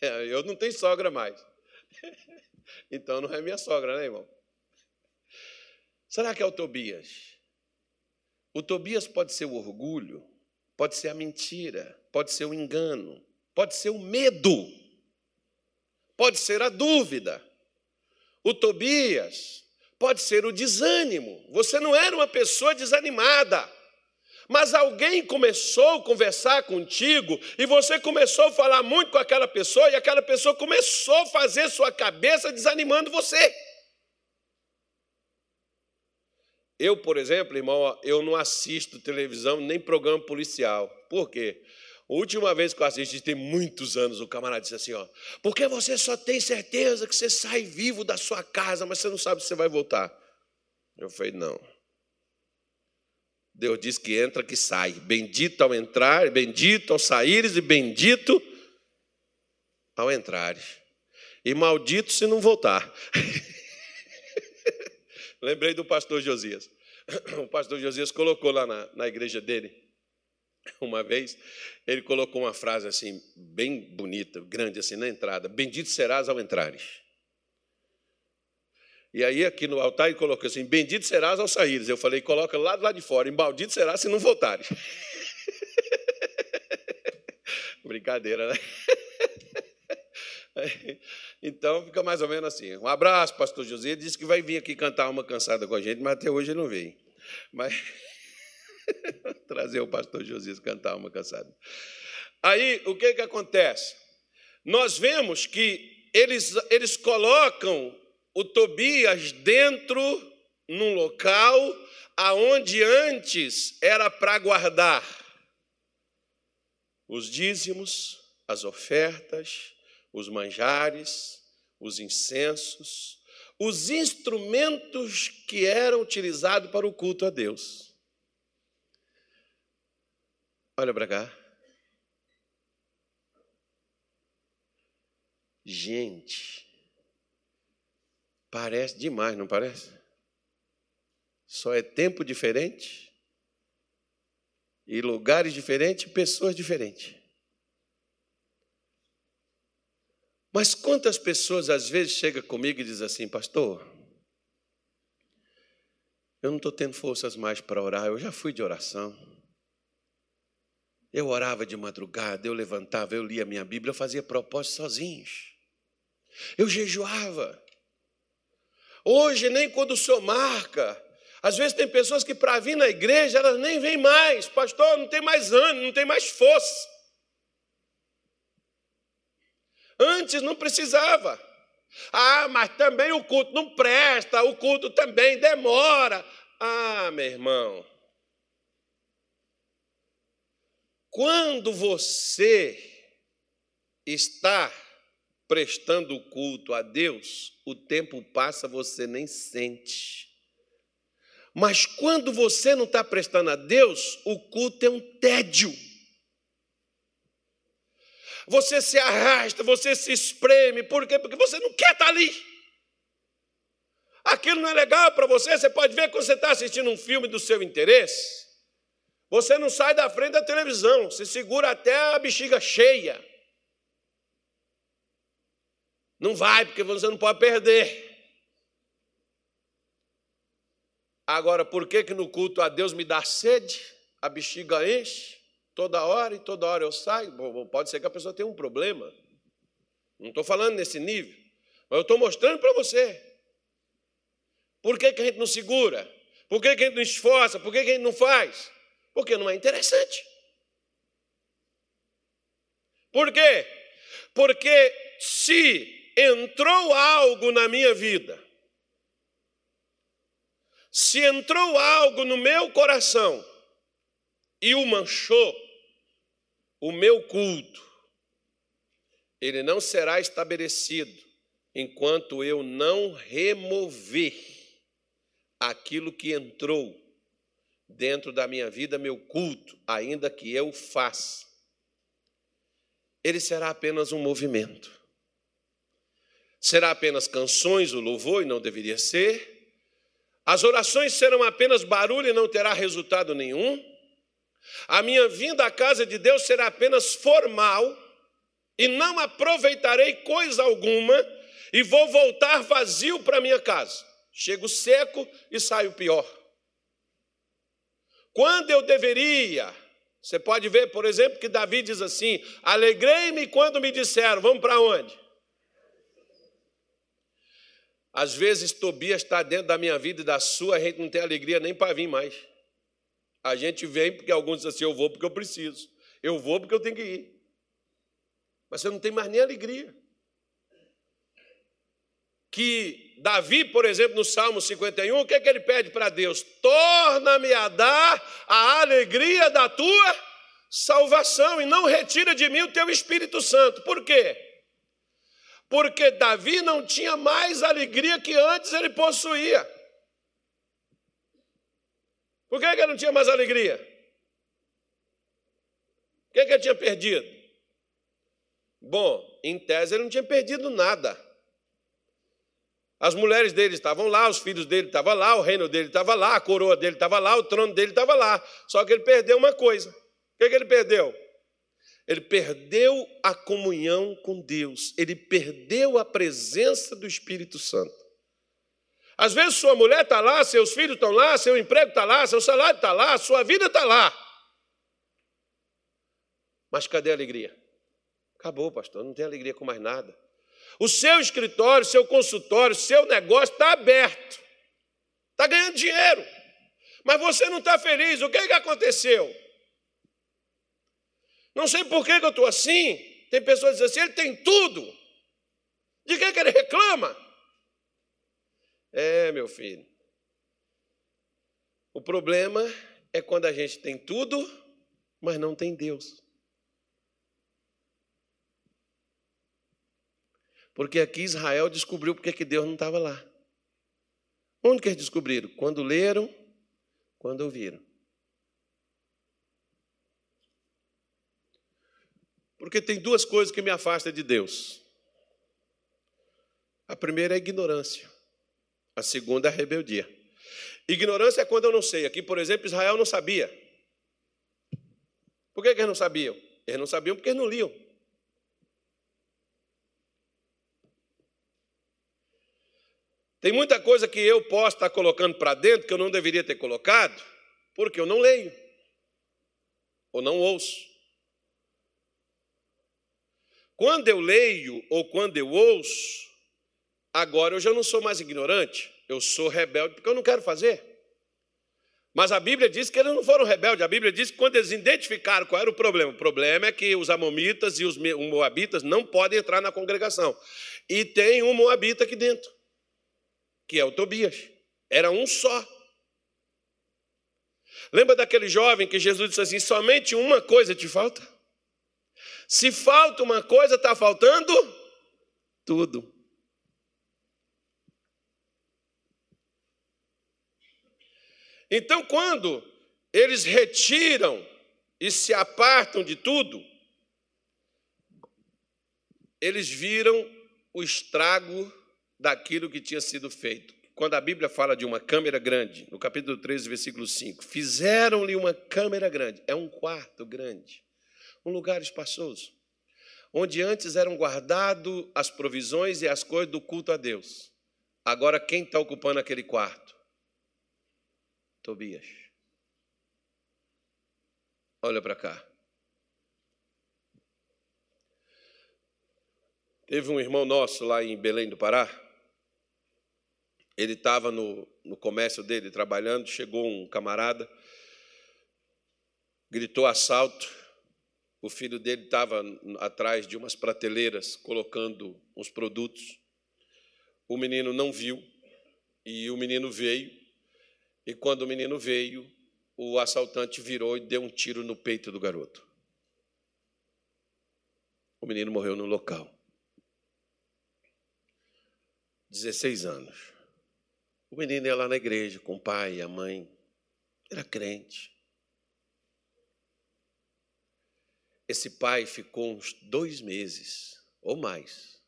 Eu não tenho sogra mais. Então não é minha sogra, né, irmão? Será que é o Tobias? O Tobias pode ser o orgulho, pode ser a mentira, pode ser o engano, pode ser o medo, pode ser a dúvida. O Tobias pode ser o desânimo. Você não era uma pessoa desanimada. Mas alguém começou a conversar contigo e você começou a falar muito com aquela pessoa e aquela pessoa começou a fazer sua cabeça desanimando você. Eu, por exemplo, irmão, eu não assisto televisão nem programa policial. Por quê? última vez que eu assisti, tem muitos anos, o camarada disse assim: ó, porque você só tem certeza que você sai vivo da sua casa, mas você não sabe se você vai voltar. Eu falei: não. Deus diz que entra, que sai. Bendito ao entrar, bendito ao saíres e bendito ao entrares. E maldito se não voltar. Lembrei do pastor Josias. O pastor Josias colocou lá na, na igreja dele, uma vez, ele colocou uma frase assim, bem bonita, grande assim na entrada: Bendito serás ao entrares. E aí, aqui no altar, ele colocou assim: Bendito serás ao saíres. Eu falei: Coloca lá de fora, e maldito serás se não voltares. Brincadeira, né? Então fica mais ou menos assim. Um abraço, pastor José. Disse que vai vir aqui cantar uma cansada com a gente, mas até hoje ele não veio. Mas trazer o pastor Josias cantar uma cansada. Aí o que, que acontece? Nós vemos que eles, eles colocam o Tobias dentro num local aonde antes era para guardar os dízimos, as ofertas, os manjares, os incensos, os instrumentos que eram utilizados para o culto a Deus. Olha para cá. Gente, parece demais, não parece? Só é tempo diferente, e lugares diferentes, pessoas diferentes. Mas quantas pessoas às vezes chegam comigo e dizem assim, pastor, eu não estou tendo forças mais para orar, eu já fui de oração. Eu orava de madrugada, eu levantava, eu lia minha Bíblia, eu fazia propósitos sozinhos. Eu jejuava. Hoje, nem quando o senhor marca, às vezes tem pessoas que para vir na igreja, elas nem vêm mais. Pastor, não tem mais ânimo, não tem mais força. Antes não precisava. Ah, mas também o culto não presta, o culto também demora. Ah, meu irmão. Quando você está prestando culto a Deus, o tempo passa, você nem sente. Mas quando você não está prestando a Deus, o culto é um tédio. Você se arrasta, você se espreme. Por quê? Porque você não quer estar ali. Aquilo não é legal para você. Você pode ver quando você está assistindo um filme do seu interesse. Você não sai da frente da televisão. Você segura até a bexiga cheia. Não vai, porque você não pode perder. Agora, por que, que no culto a Deus me dá sede? A bexiga enche? Toda hora e toda hora eu saio. Pode ser que a pessoa tenha um problema. Não estou falando nesse nível, mas eu estou mostrando para você. Por que, que a gente não segura? Por que, que a gente não esforça? Por que, que a gente não faz? Porque não é interessante. Por quê? Porque se entrou algo na minha vida, se entrou algo no meu coração e o manchou, o meu culto, ele não será estabelecido enquanto eu não remover aquilo que entrou dentro da minha vida, meu culto, ainda que eu faça. Ele será apenas um movimento. Será apenas canções, o louvor, e não deveria ser. As orações serão apenas barulho e não terá resultado nenhum. A minha vinda à casa de Deus será apenas formal e não aproveitarei coisa alguma e vou voltar vazio para minha casa. Chego seco e saio pior. Quando eu deveria, você pode ver, por exemplo, que Davi diz assim: Alegrei-me quando me disseram, vamos para onde? Às vezes Tobias está dentro da minha vida e da sua, a gente não tem alegria nem para vir mais. A gente vem porque alguns dizem assim: eu vou porque eu preciso, eu vou porque eu tenho que ir. Mas você não tem mais nem alegria. Que Davi, por exemplo, no Salmo 51, o que, é que ele pede para Deus? Torna-me a dar a alegria da tua salvação e não retira de mim o teu Espírito Santo. Por quê? Porque Davi não tinha mais alegria que antes ele possuía. Por que, ele não tinha mais alegria? O que, que ele tinha perdido? Bom, em tese ele não tinha perdido nada. As mulheres dele estavam lá, os filhos dele estavam lá, o reino dele estava lá, a coroa dele estava lá, o trono dele estava lá. Só que ele perdeu uma coisa. O que, que ele perdeu? Ele perdeu a comunhão com Deus, ele perdeu a presença do Espírito Santo. Às vezes sua mulher está lá, seus filhos estão lá, seu emprego está lá, seu salário está lá, sua vida está lá. Mas cadê a alegria? Acabou, pastor, não tem alegria com mais nada. O seu escritório, seu consultório, seu negócio está aberto, está ganhando dinheiro, mas você não está feliz. O que, que aconteceu? Não sei por que, que eu estou assim. Tem pessoas que dizem assim: ele tem tudo. De que, que ele reclama? É, meu filho. O problema é quando a gente tem tudo, mas não tem Deus. Porque aqui Israel descobriu porque que Deus não estava lá. Onde que eles descobriram? Quando leram, quando ouviram. Porque tem duas coisas que me afastam de Deus. A primeira é a ignorância. A segunda é a rebeldia. Ignorância é quando eu não sei. Aqui, por exemplo, Israel não sabia. Por que, que eles não sabiam? Eles não sabiam porque eles não liam. Tem muita coisa que eu posso estar colocando para dentro que eu não deveria ter colocado, porque eu não leio, ou não ouço. Quando eu leio ou quando eu ouço, agora eu já não sou mais ignorante, eu sou rebelde porque eu não quero fazer. Mas a Bíblia diz que eles não foram rebeldes. A Bíblia diz que quando eles identificaram qual era o problema, o problema é que os amomitas e os moabitas não podem entrar na congregação. E tem um moabita aqui dentro que é o Tobias. Era um só. Lembra daquele jovem que Jesus disse assim: somente uma coisa te falta? Se falta uma coisa, está faltando tudo. Então, quando eles retiram e se apartam de tudo, eles viram o estrago daquilo que tinha sido feito. Quando a Bíblia fala de uma câmera grande, no capítulo 13, versículo 5, fizeram-lhe uma câmera grande, é um quarto grande, um lugar espaçoso, onde antes eram guardadas as provisões e as coisas do culto a Deus. Agora, quem está ocupando aquele quarto? Tobias. Olha para cá. Teve um irmão nosso lá em Belém do Pará, ele estava no, no comércio dele trabalhando, chegou um camarada, gritou assalto. O filho dele estava atrás de umas prateleiras colocando uns produtos. O menino não viu e o menino veio. E quando o menino veio, o assaltante virou e deu um tiro no peito do garoto. O menino morreu no local. 16 anos. O menino ia lá na igreja com o pai e a mãe. Era crente. Esse pai ficou uns dois meses ou mais,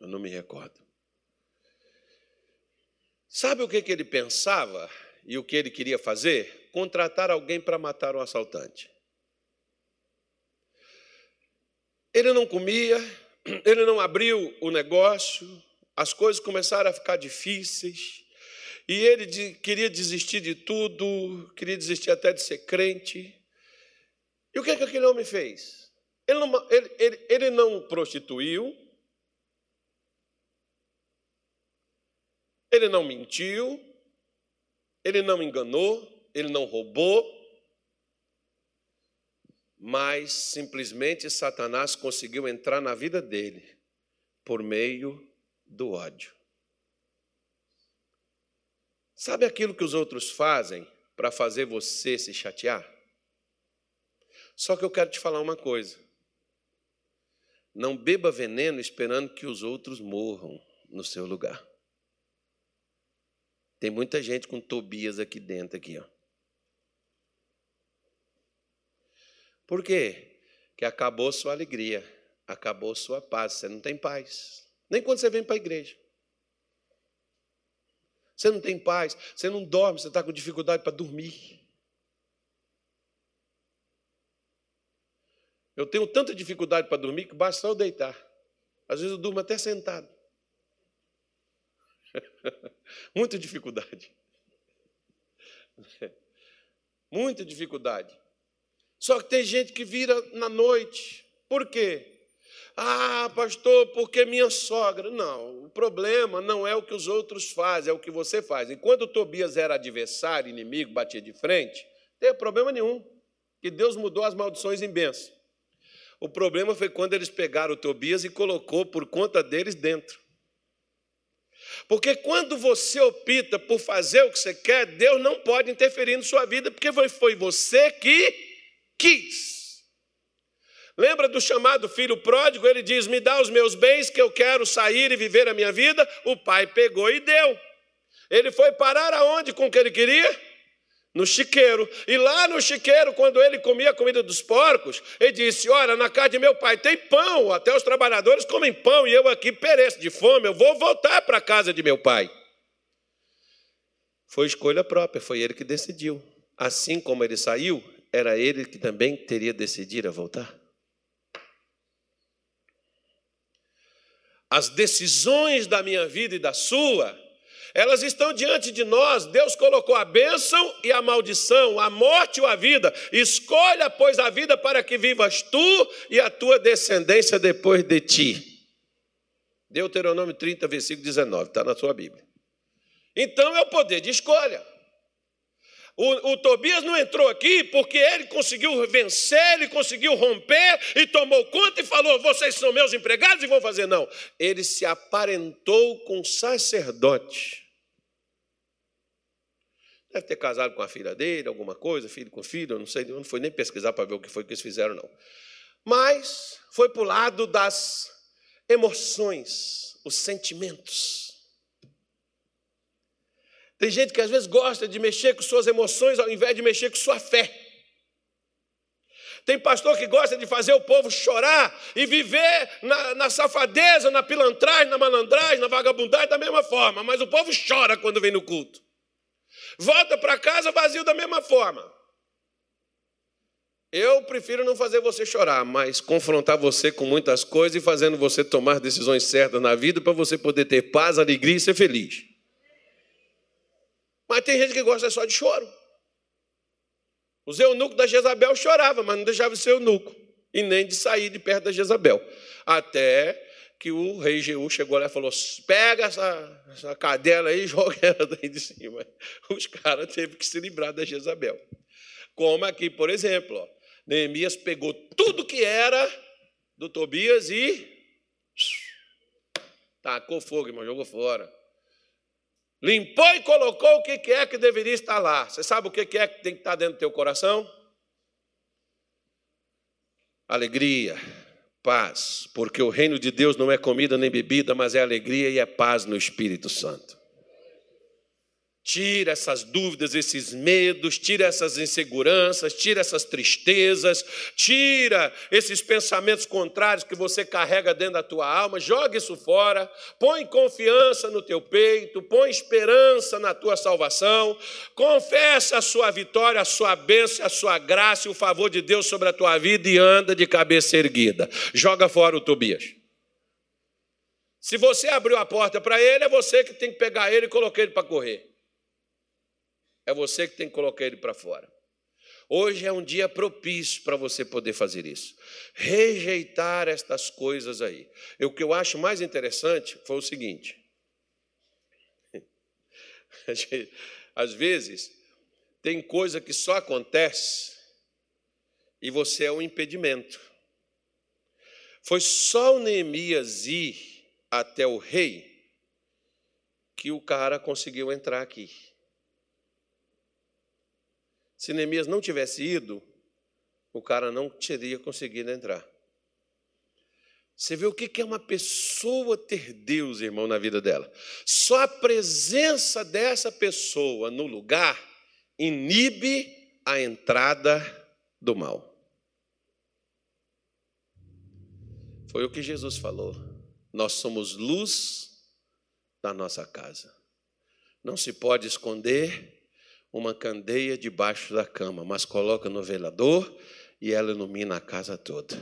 eu não me recordo. Sabe o que, que ele pensava e o que ele queria fazer? Contratar alguém para matar um assaltante. Ele não comia, ele não abriu o negócio, as coisas começaram a ficar difíceis. E ele de, queria desistir de tudo, queria desistir até de ser crente. E o que, é que aquele homem fez? Ele não, ele, ele, ele não prostituiu, ele não mentiu, ele não enganou, ele não roubou, mas simplesmente Satanás conseguiu entrar na vida dele por meio do ódio. Sabe aquilo que os outros fazem para fazer você se chatear? Só que eu quero te falar uma coisa. Não beba veneno esperando que os outros morram no seu lugar. Tem muita gente com Tobias aqui dentro, aqui, ó. Por quê? Que acabou sua alegria, acabou sua paz. Você não tem paz. Nem quando você vem para a igreja. Você não tem paz, você não dorme, você está com dificuldade para dormir. Eu tenho tanta dificuldade para dormir que basta eu deitar. Às vezes eu durmo até sentado. Muita dificuldade. Muita dificuldade. Só que tem gente que vira na noite. Por quê? Ah, pastor, porque minha sogra. Não, o problema não é o que os outros fazem, é o que você faz. Enquanto Tobias era adversário, inimigo, batia de frente, não tem problema nenhum. Que Deus mudou as maldições em bênção. O problema foi quando eles pegaram o Tobias e colocou por conta deles dentro. Porque quando você opta por fazer o que você quer, Deus não pode interferir na sua vida, porque foi você que quis. Lembra do chamado filho pródigo? Ele diz: Me dá os meus bens, que eu quero sair e viver a minha vida. O pai pegou e deu. Ele foi parar aonde com o que ele queria? No chiqueiro. E lá no chiqueiro, quando ele comia a comida dos porcos, ele disse: Olha, na casa de meu pai tem pão, até os trabalhadores comem pão, e eu aqui pereço de fome, eu vou voltar para a casa de meu pai. Foi escolha própria, foi ele que decidiu. Assim como ele saiu, era ele que também teria decidido a voltar. As decisões da minha vida e da sua elas estão diante de nós. Deus colocou a bênção e a maldição, a morte ou a vida. Escolha, pois, a vida para que vivas tu e a tua descendência depois de ti. Deuteronômio 30, versículo 19, está na sua Bíblia. Então é o poder de escolha. O, o, Tobias não entrou aqui porque ele conseguiu vencer, ele conseguiu romper e tomou conta e falou: vocês são meus empregados e vão fazer. Não. Ele se aparentou com sacerdote. Deve ter casado com a filha dele, alguma coisa, filho com filho, eu não sei, não fui nem pesquisar para ver o que foi que eles fizeram, não. Mas foi para o lado das emoções, os sentimentos. Tem gente que às vezes gosta de mexer com suas emoções ao invés de mexer com sua fé. Tem pastor que gosta de fazer o povo chorar e viver na, na safadeza, na pilantragem, na malandragem, na vagabundagem da mesma forma, mas o povo chora quando vem no culto. Volta para casa vazio da mesma forma. Eu prefiro não fazer você chorar, mas confrontar você com muitas coisas e fazendo você tomar decisões certas na vida para você poder ter paz, alegria e ser feliz. Mas tem gente que gosta só de choro. Os eunucos da Jezabel choravam, mas não deixava de ser eunuco e nem de sair de perto da Jezabel. Até que o rei Jeú chegou lá e falou: pega essa, essa cadela aí e joga ela daí de cima. Os caras teve que se livrar da Jezabel. Como aqui, por exemplo, ó, Neemias pegou tudo que era do Tobias e tacou fogo, irmão, jogou fora. Limpou e colocou o que é que deveria estar lá. Você sabe o que é que tem que estar dentro do teu coração? Alegria, paz, porque o reino de Deus não é comida nem bebida, mas é alegria e é paz no Espírito Santo. Tira essas dúvidas, esses medos, tira essas inseguranças, tira essas tristezas, tira esses pensamentos contrários que você carrega dentro da tua alma, joga isso fora, põe confiança no teu peito, põe esperança na tua salvação, confessa a sua vitória, a sua bênção, a sua graça e o favor de Deus sobre a tua vida e anda de cabeça erguida. Joga fora o Tobias. Se você abriu a porta para ele, é você que tem que pegar ele e colocar ele para correr. É você que tem que colocar ele para fora. Hoje é um dia propício para você poder fazer isso. Rejeitar estas coisas aí. E o que eu acho mais interessante foi o seguinte: às vezes, tem coisa que só acontece e você é um impedimento. Foi só o Neemias ir até o rei que o cara conseguiu entrar aqui. Se Neemias não tivesse ido, o cara não teria conseguido entrar. Você vê o que é uma pessoa ter Deus, irmão, na vida dela. Só a presença dessa pessoa no lugar inibe a entrada do mal. Foi o que Jesus falou. Nós somos luz da nossa casa. Não se pode esconder uma candeia debaixo da cama, mas coloca no velador e ela ilumina a casa toda.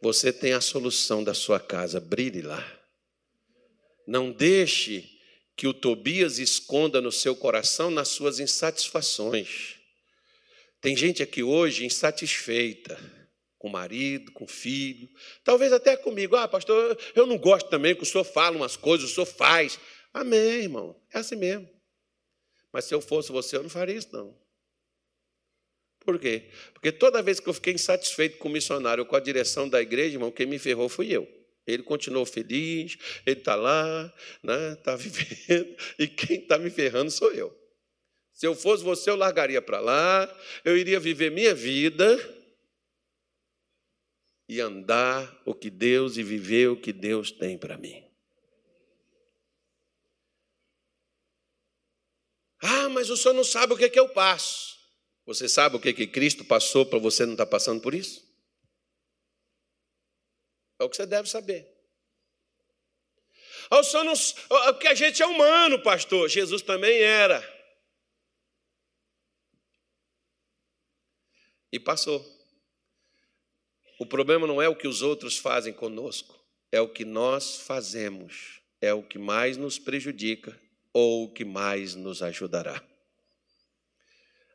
Você tem a solução da sua casa, brilhe lá. Não deixe que o Tobias esconda no seu coração nas suas insatisfações. Tem gente aqui hoje insatisfeita com o marido, com o filho, talvez até comigo. Ah, pastor, eu não gosto também que o senhor fala umas coisas, o senhor faz. Amém, irmão, é assim mesmo. Mas se eu fosse você, eu não faria isso, não. Por quê? Porque toda vez que eu fiquei insatisfeito com o missionário, com a direção da igreja, irmão, quem me ferrou fui eu. Ele continuou feliz, ele está lá, está né, tá vivendo, e quem está me ferrando sou eu. Se eu fosse você, eu largaria para lá, eu iria viver minha vida e andar o que Deus e viver o que Deus tem para mim. Ah, mas o senhor não sabe o que, é que eu passo. Você sabe o que, que Cristo passou para você não estar tá passando por isso? É o que você deve saber. Oh, só não, oh, porque a gente é humano, pastor. Jesus também era. E passou. O problema não é o que os outros fazem conosco, é o que nós fazemos, é o que mais nos prejudica ou o que mais nos ajudará.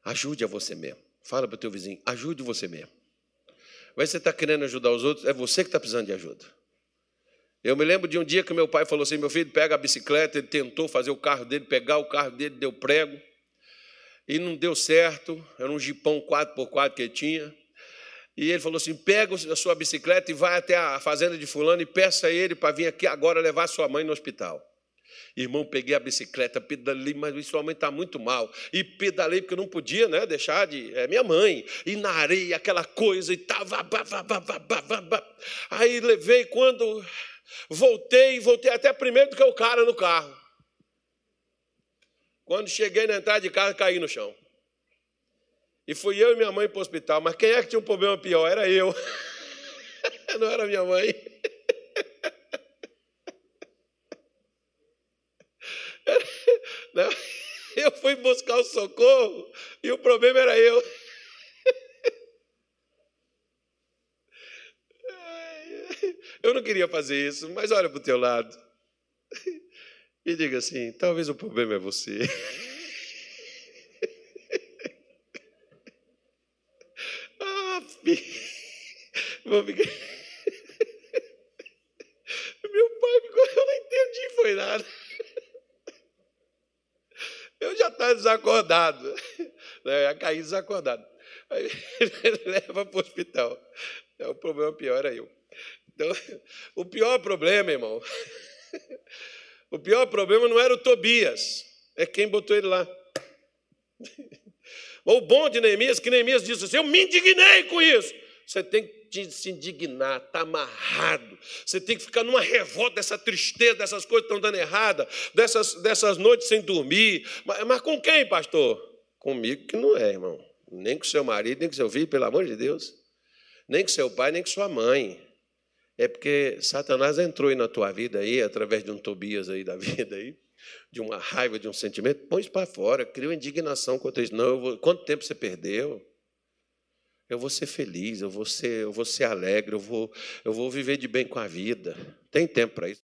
Ajude a você mesmo. Fala para o teu vizinho, ajude você mesmo. Mas você está querendo ajudar os outros, é você que está precisando de ajuda. Eu me lembro de um dia que meu pai falou assim: meu filho, pega a bicicleta. Ele tentou fazer o carro dele, pegar o carro dele, deu prego. E não deu certo. Era um jipão 4x4 que ele tinha. E ele falou assim: pega a sua bicicleta e vai até a fazenda de Fulano e peça a ele para vir aqui agora levar sua mãe no hospital. Irmão, peguei a bicicleta, pedalei, mas sua mãe está muito mal. E pedalei porque eu não podia né, deixar de. É minha mãe. E na areia, aquela coisa, e tava. Aí levei quando voltei, voltei até primeiro do que o cara no carro. Quando cheguei na entrada de casa, caí no chão. E fui eu e minha mãe para o hospital. Mas quem é que tinha um problema pior? Era eu. Não era minha mãe. Não, eu fui buscar o socorro e o problema era eu. Eu não queria fazer isso, mas olha para o teu lado e diga assim: talvez o problema é você. Ah, vou ficar. Meu pai, eu não entendi, foi nada eu já estava desacordado, né? ia cair desacordado. Aí ele leva para o hospital. É, o problema pior era eu. Então, o pior problema, irmão, o pior problema não era o Tobias, é quem botou ele lá. O bom de Neemias, que Neemias disse assim: Eu me indignei com isso. Você tem que de se indignar, está amarrado. Você tem que ficar numa revolta dessa tristeza, dessas coisas que estão dando errada, dessas, dessas noites sem dormir. Mas, mas com quem, pastor? Comigo que não é, irmão. Nem com seu marido, nem com seu filho, pelo amor de Deus. Nem com seu pai, nem com sua mãe. É porque Satanás entrou aí na tua vida aí, através de um Tobias aí da vida aí, de uma raiva, de um sentimento, põe isso para fora, cria uma indignação contra isso. Não, vou... quanto tempo você perdeu? Eu vou ser feliz, eu vou ser, eu vou ser alegre, eu vou, eu vou viver de bem com a vida. Tem tempo para isso.